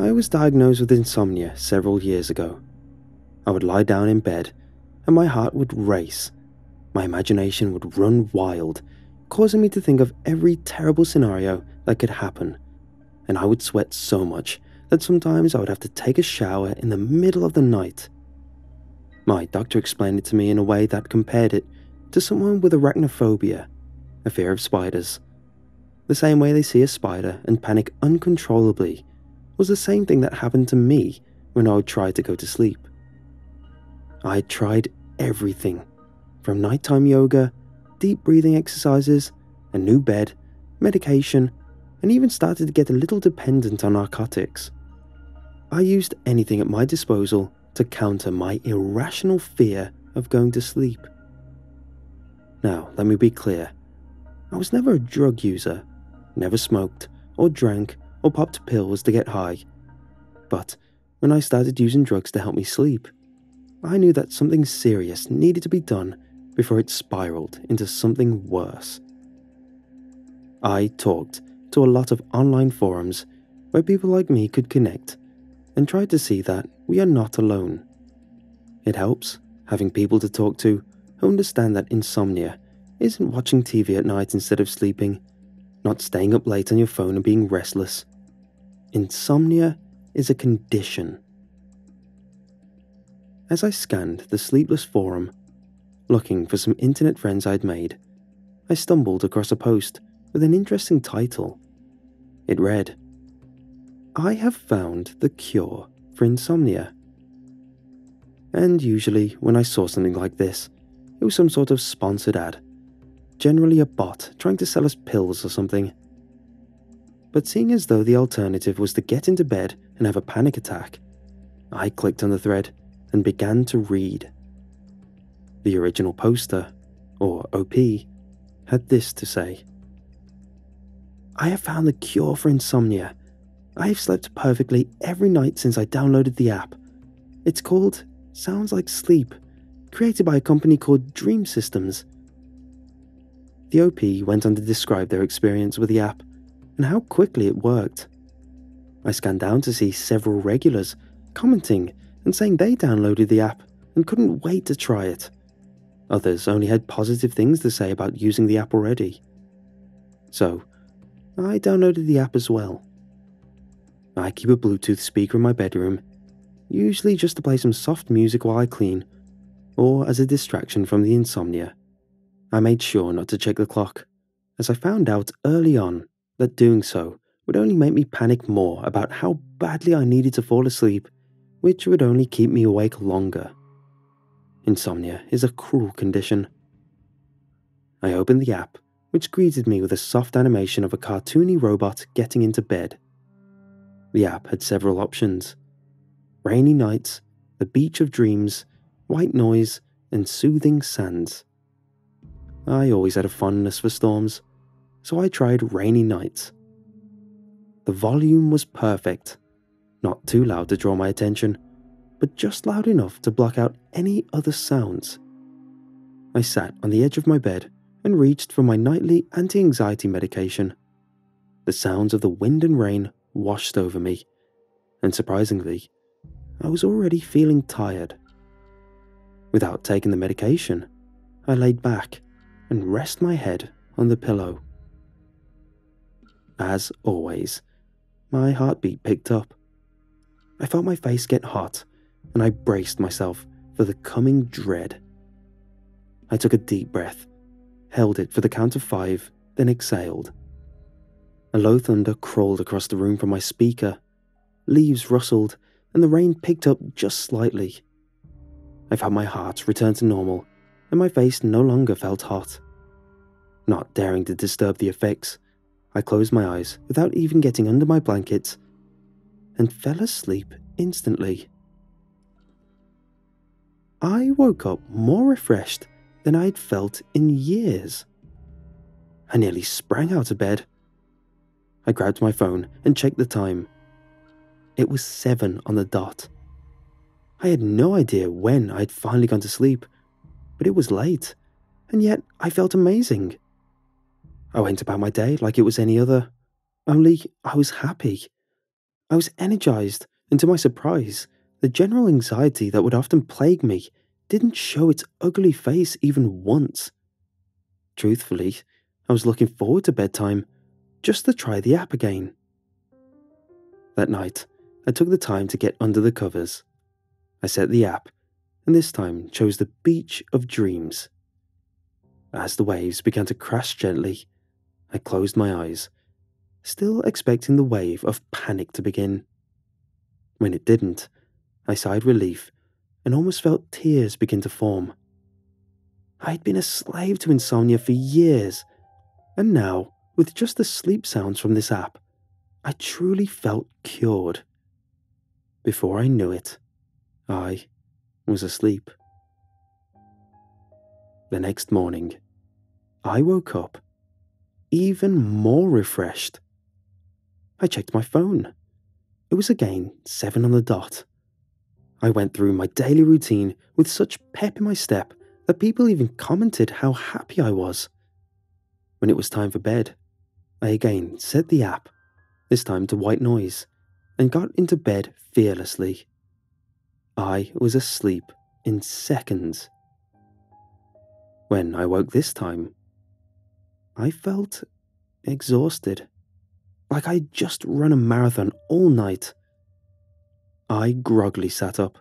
I was diagnosed with insomnia several years ago. I would lie down in bed and my heart would race. My imagination would run wild, causing me to think of every terrible scenario that could happen. And I would sweat so much that sometimes I would have to take a shower in the middle of the night. My doctor explained it to me in a way that compared it to someone with arachnophobia, a fear of spiders. The same way they see a spider and panic uncontrollably was the same thing that happened to me when I would try to go to sleep. I had tried everything from nighttime yoga, deep breathing exercises, a new bed, medication, and even started to get a little dependent on narcotics. I used anything at my disposal to counter my irrational fear of going to sleep. Now, let me be clear I was never a drug user, never smoked, or drank, or popped pills to get high. But when I started using drugs to help me sleep, I knew that something serious needed to be done before it spiraled into something worse. I talked to a lot of online forums where people like me could connect and tried to see that we are not alone. It helps having people to talk to who understand that insomnia isn't watching TV at night instead of sleeping, not staying up late on your phone and being restless. Insomnia is a condition as I scanned the sleepless forum, looking for some internet friends I'd made, I stumbled across a post with an interesting title. It read, I have found the cure for insomnia. And usually, when I saw something like this, it was some sort of sponsored ad, generally a bot trying to sell us pills or something. But seeing as though the alternative was to get into bed and have a panic attack, I clicked on the thread and began to read. The original poster, or OP, had this to say I have found the cure for insomnia. I have slept perfectly every night since I downloaded the app. It's called Sounds Like Sleep, created by a company called Dream Systems. The OP went on to describe their experience with the app and how quickly it worked. I scanned down to see several regulars commenting and saying they downloaded the app and couldn't wait to try it. Others only had positive things to say about using the app already. So, I downloaded the app as well. I keep a Bluetooth speaker in my bedroom, usually just to play some soft music while I clean, or as a distraction from the insomnia. I made sure not to check the clock, as I found out early on that doing so would only make me panic more about how badly I needed to fall asleep which would only keep me awake longer. Insomnia is a cruel condition. I opened the app, which greeted me with a soft animation of a cartoony robot getting into bed. The app had several options rainy nights, the beach of dreams, white noise, and soothing sands. I always had a fondness for storms, so I tried rainy nights. The volume was perfect not too loud to draw my attention, but just loud enough to block out any other sounds. I sat on the edge of my bed and reached for my nightly anti anxiety medication. The sounds of the wind and rain washed over me, and surprisingly, I was already feeling tired. Without taking the medication, I laid back and rest my head on the pillow. As always, my heartbeat picked up. I felt my face get hot, and I braced myself for the coming dread. I took a deep breath, held it for the count of five, then exhaled. A low thunder crawled across the room from my speaker. Leaves rustled, and the rain picked up just slightly. I felt my heart return to normal, and my face no longer felt hot. Not daring to disturb the effects, I closed my eyes without even getting under my blankets and fell asleep instantly. I woke up more refreshed than I'd felt in years. I nearly sprang out of bed. I grabbed my phone and checked the time. It was seven on the dot. I had no idea when I'd finally gone to sleep, but it was late, and yet I felt amazing. I went about my day like it was any other, only I was happy. I was energized, and to my surprise, the general anxiety that would often plague me didn't show its ugly face even once. Truthfully, I was looking forward to bedtime just to try the app again. That night, I took the time to get under the covers. I set the app, and this time chose the beach of dreams. As the waves began to crash gently, I closed my eyes, still expecting the wave of panic to begin. When it didn't, I sighed relief and almost felt tears begin to form. I had been a slave to insomnia for years, and now, with just the sleep sounds from this app, I truly felt cured. Before I knew it, I was asleep. The next morning, I woke up even more refreshed. I checked my phone. It was again seven on the dot. I went through my daily routine with such pep in my step that people even commented how happy I was. When it was time for bed, I again set the app, this time to white noise, and got into bed fearlessly. I was asleep in seconds. When I woke this time, I felt exhausted, like I'd just run a marathon all night. I groggily sat up.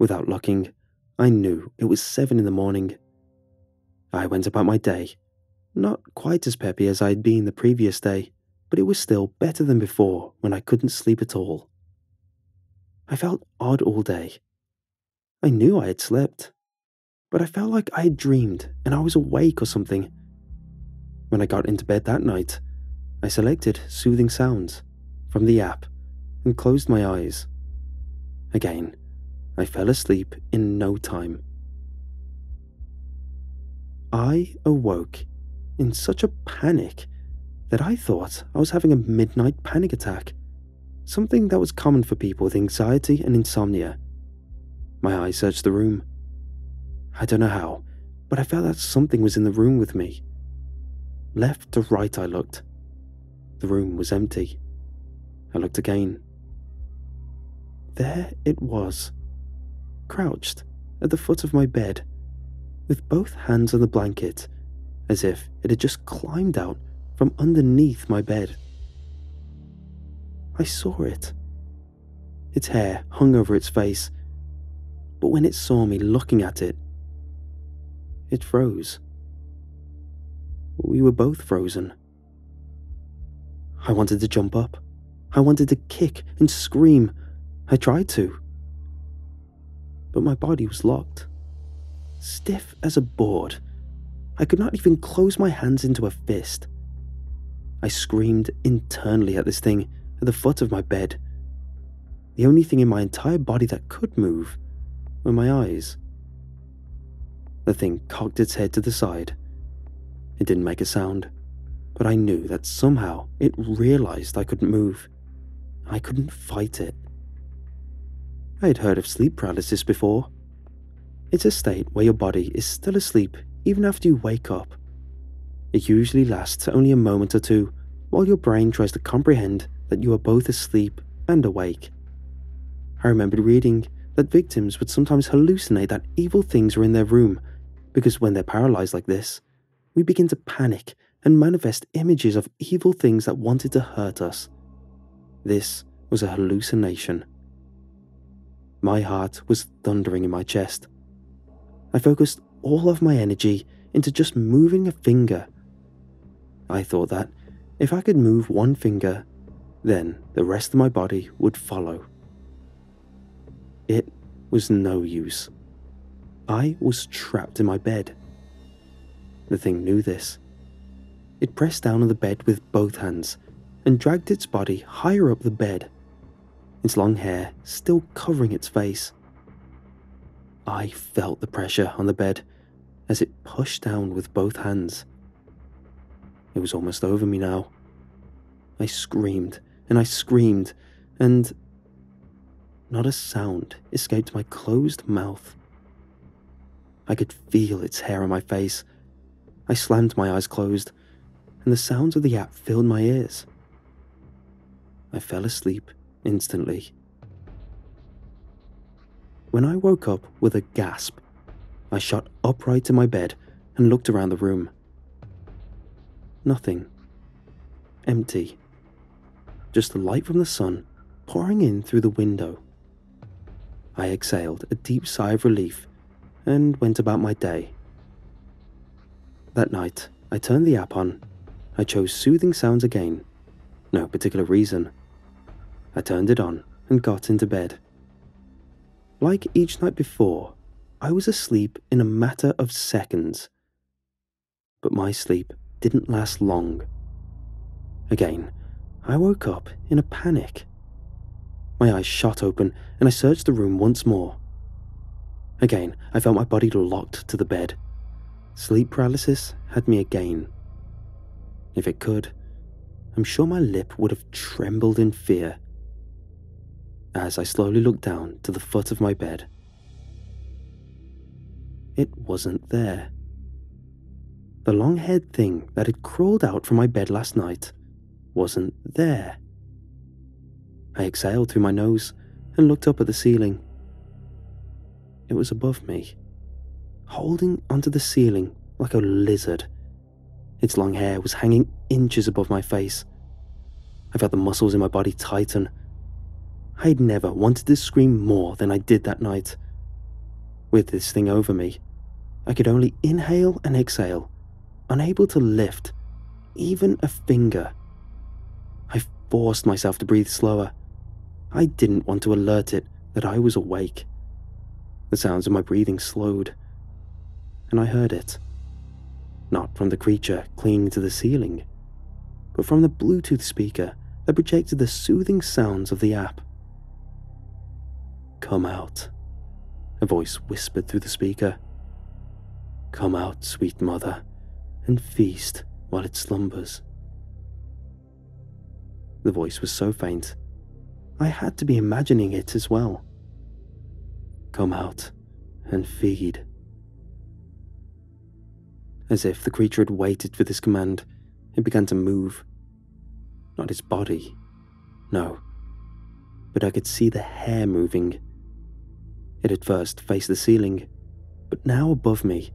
Without looking, I knew it was seven in the morning. I went about my day, not quite as peppy as I had been the previous day, but it was still better than before when I couldn't sleep at all. I felt odd all day. I knew I had slept, but I felt like I had dreamed and I was awake or something. When I got into bed that night, I selected soothing sounds from the app and closed my eyes. Again, I fell asleep in no time. I awoke in such a panic that I thought I was having a midnight panic attack, something that was common for people with anxiety and insomnia. My eyes searched the room. I don't know how, but I felt that something was in the room with me. Left to right, I looked. The room was empty. I looked again. There it was, crouched at the foot of my bed, with both hands on the blanket, as if it had just climbed out from underneath my bed. I saw it. Its hair hung over its face, but when it saw me looking at it, it froze. We were both frozen. I wanted to jump up. I wanted to kick and scream. I tried to. But my body was locked, stiff as a board. I could not even close my hands into a fist. I screamed internally at this thing at the foot of my bed. The only thing in my entire body that could move were my eyes. The thing cocked its head to the side it didn't make a sound, but I knew that somehow it realized I couldn't move. I couldn't fight it. I had heard of sleep paralysis before. It's a state where your body is still asleep even after you wake up. It usually lasts only a moment or two while your brain tries to comprehend that you are both asleep and awake. I remembered reading that victims would sometimes hallucinate that evil things were in their room because when they're paralyzed like this, we begin to panic and manifest images of evil things that wanted to hurt us. This was a hallucination. My heart was thundering in my chest. I focused all of my energy into just moving a finger. I thought that if I could move one finger, then the rest of my body would follow. It was no use. I was trapped in my bed. The thing knew this. It pressed down on the bed with both hands and dragged its body higher up the bed, its long hair still covering its face. I felt the pressure on the bed as it pushed down with both hands. It was almost over me now. I screamed and I screamed, and not a sound escaped my closed mouth. I could feel its hair on my face I slammed my eyes closed, and the sounds of the app filled my ears. I fell asleep instantly. When I woke up with a gasp, I shot upright in my bed and looked around the room. Nothing. Empty. Just the light from the sun pouring in through the window. I exhaled a deep sigh of relief and went about my day. That night, I turned the app on. I chose soothing sounds again. No particular reason. I turned it on and got into bed. Like each night before, I was asleep in a matter of seconds. But my sleep didn't last long. Again, I woke up in a panic. My eyes shot open and I searched the room once more. Again, I felt my body locked to the bed. Sleep paralysis had me again. If it could, I'm sure my lip would have trembled in fear as I slowly looked down to the foot of my bed. It wasn't there. The long haired thing that had crawled out from my bed last night wasn't there. I exhaled through my nose and looked up at the ceiling. It was above me, holding onto the ceiling like a lizard. Its long hair was hanging inches above my face. I felt the muscles in my body tighten I'd never wanted to scream more than I did that night. With this thing over me, I could only inhale and exhale, unable to lift even a finger. I forced myself to breathe slower. I didn't want to alert it that I was awake. The sounds of my breathing slowed, and I heard it. Not from the creature clinging to the ceiling, but from the Bluetooth speaker that projected the soothing sounds of the app. Come out, a voice whispered through the speaker. Come out, sweet mother, and feast while it slumbers. The voice was so faint, I had to be imagining it as well. Come out and feed. As if the creature had waited for this command, it began to move. Not its body, no, but I could see the hair moving it had first faced the ceiling, but now above me,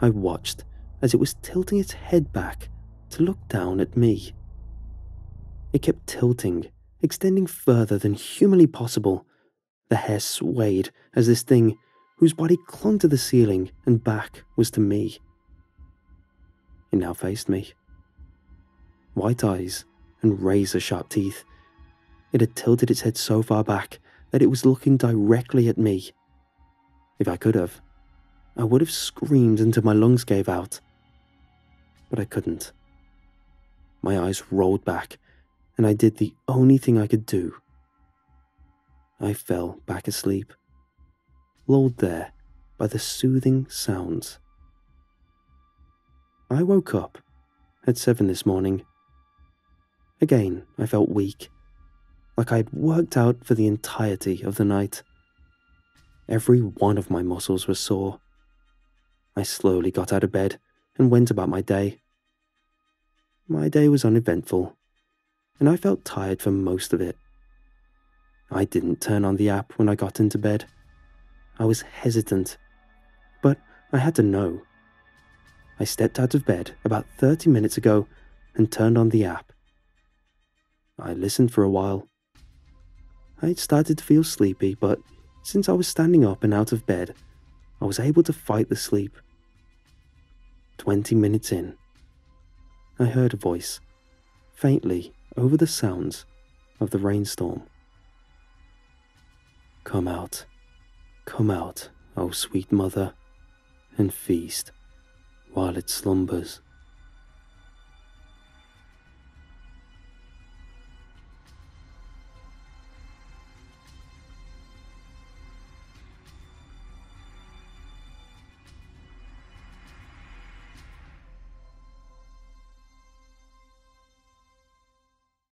I watched as it was tilting its head back to look down at me. It kept tilting, extending further than humanly possible. The hair swayed as this thing, whose body clung to the ceiling and back, was to me. It now faced me. White eyes and razor sharp teeth. It had tilted its head so far back that it was looking directly at me. If I could have, I would have screamed until my lungs gave out. But I couldn't. My eyes rolled back, and I did the only thing I could do. I fell back asleep, lulled there by the soothing sounds. I woke up at seven this morning. Again, I felt weak, like I had worked out for the entirety of the night. Every one of my muscles was sore. I slowly got out of bed and went about my day. My day was uneventful, and I felt tired for most of it. I didn't turn on the app when I got into bed. I was hesitant, but I had to know. I stepped out of bed about 30 minutes ago and turned on the app. I listened for a while. I'd started to feel sleepy, but since I was standing up and out of bed, I was able to fight the sleep. Twenty minutes in, I heard a voice, faintly over the sounds of the rainstorm. Come out, come out, O sweet mother, and feast while it slumbers.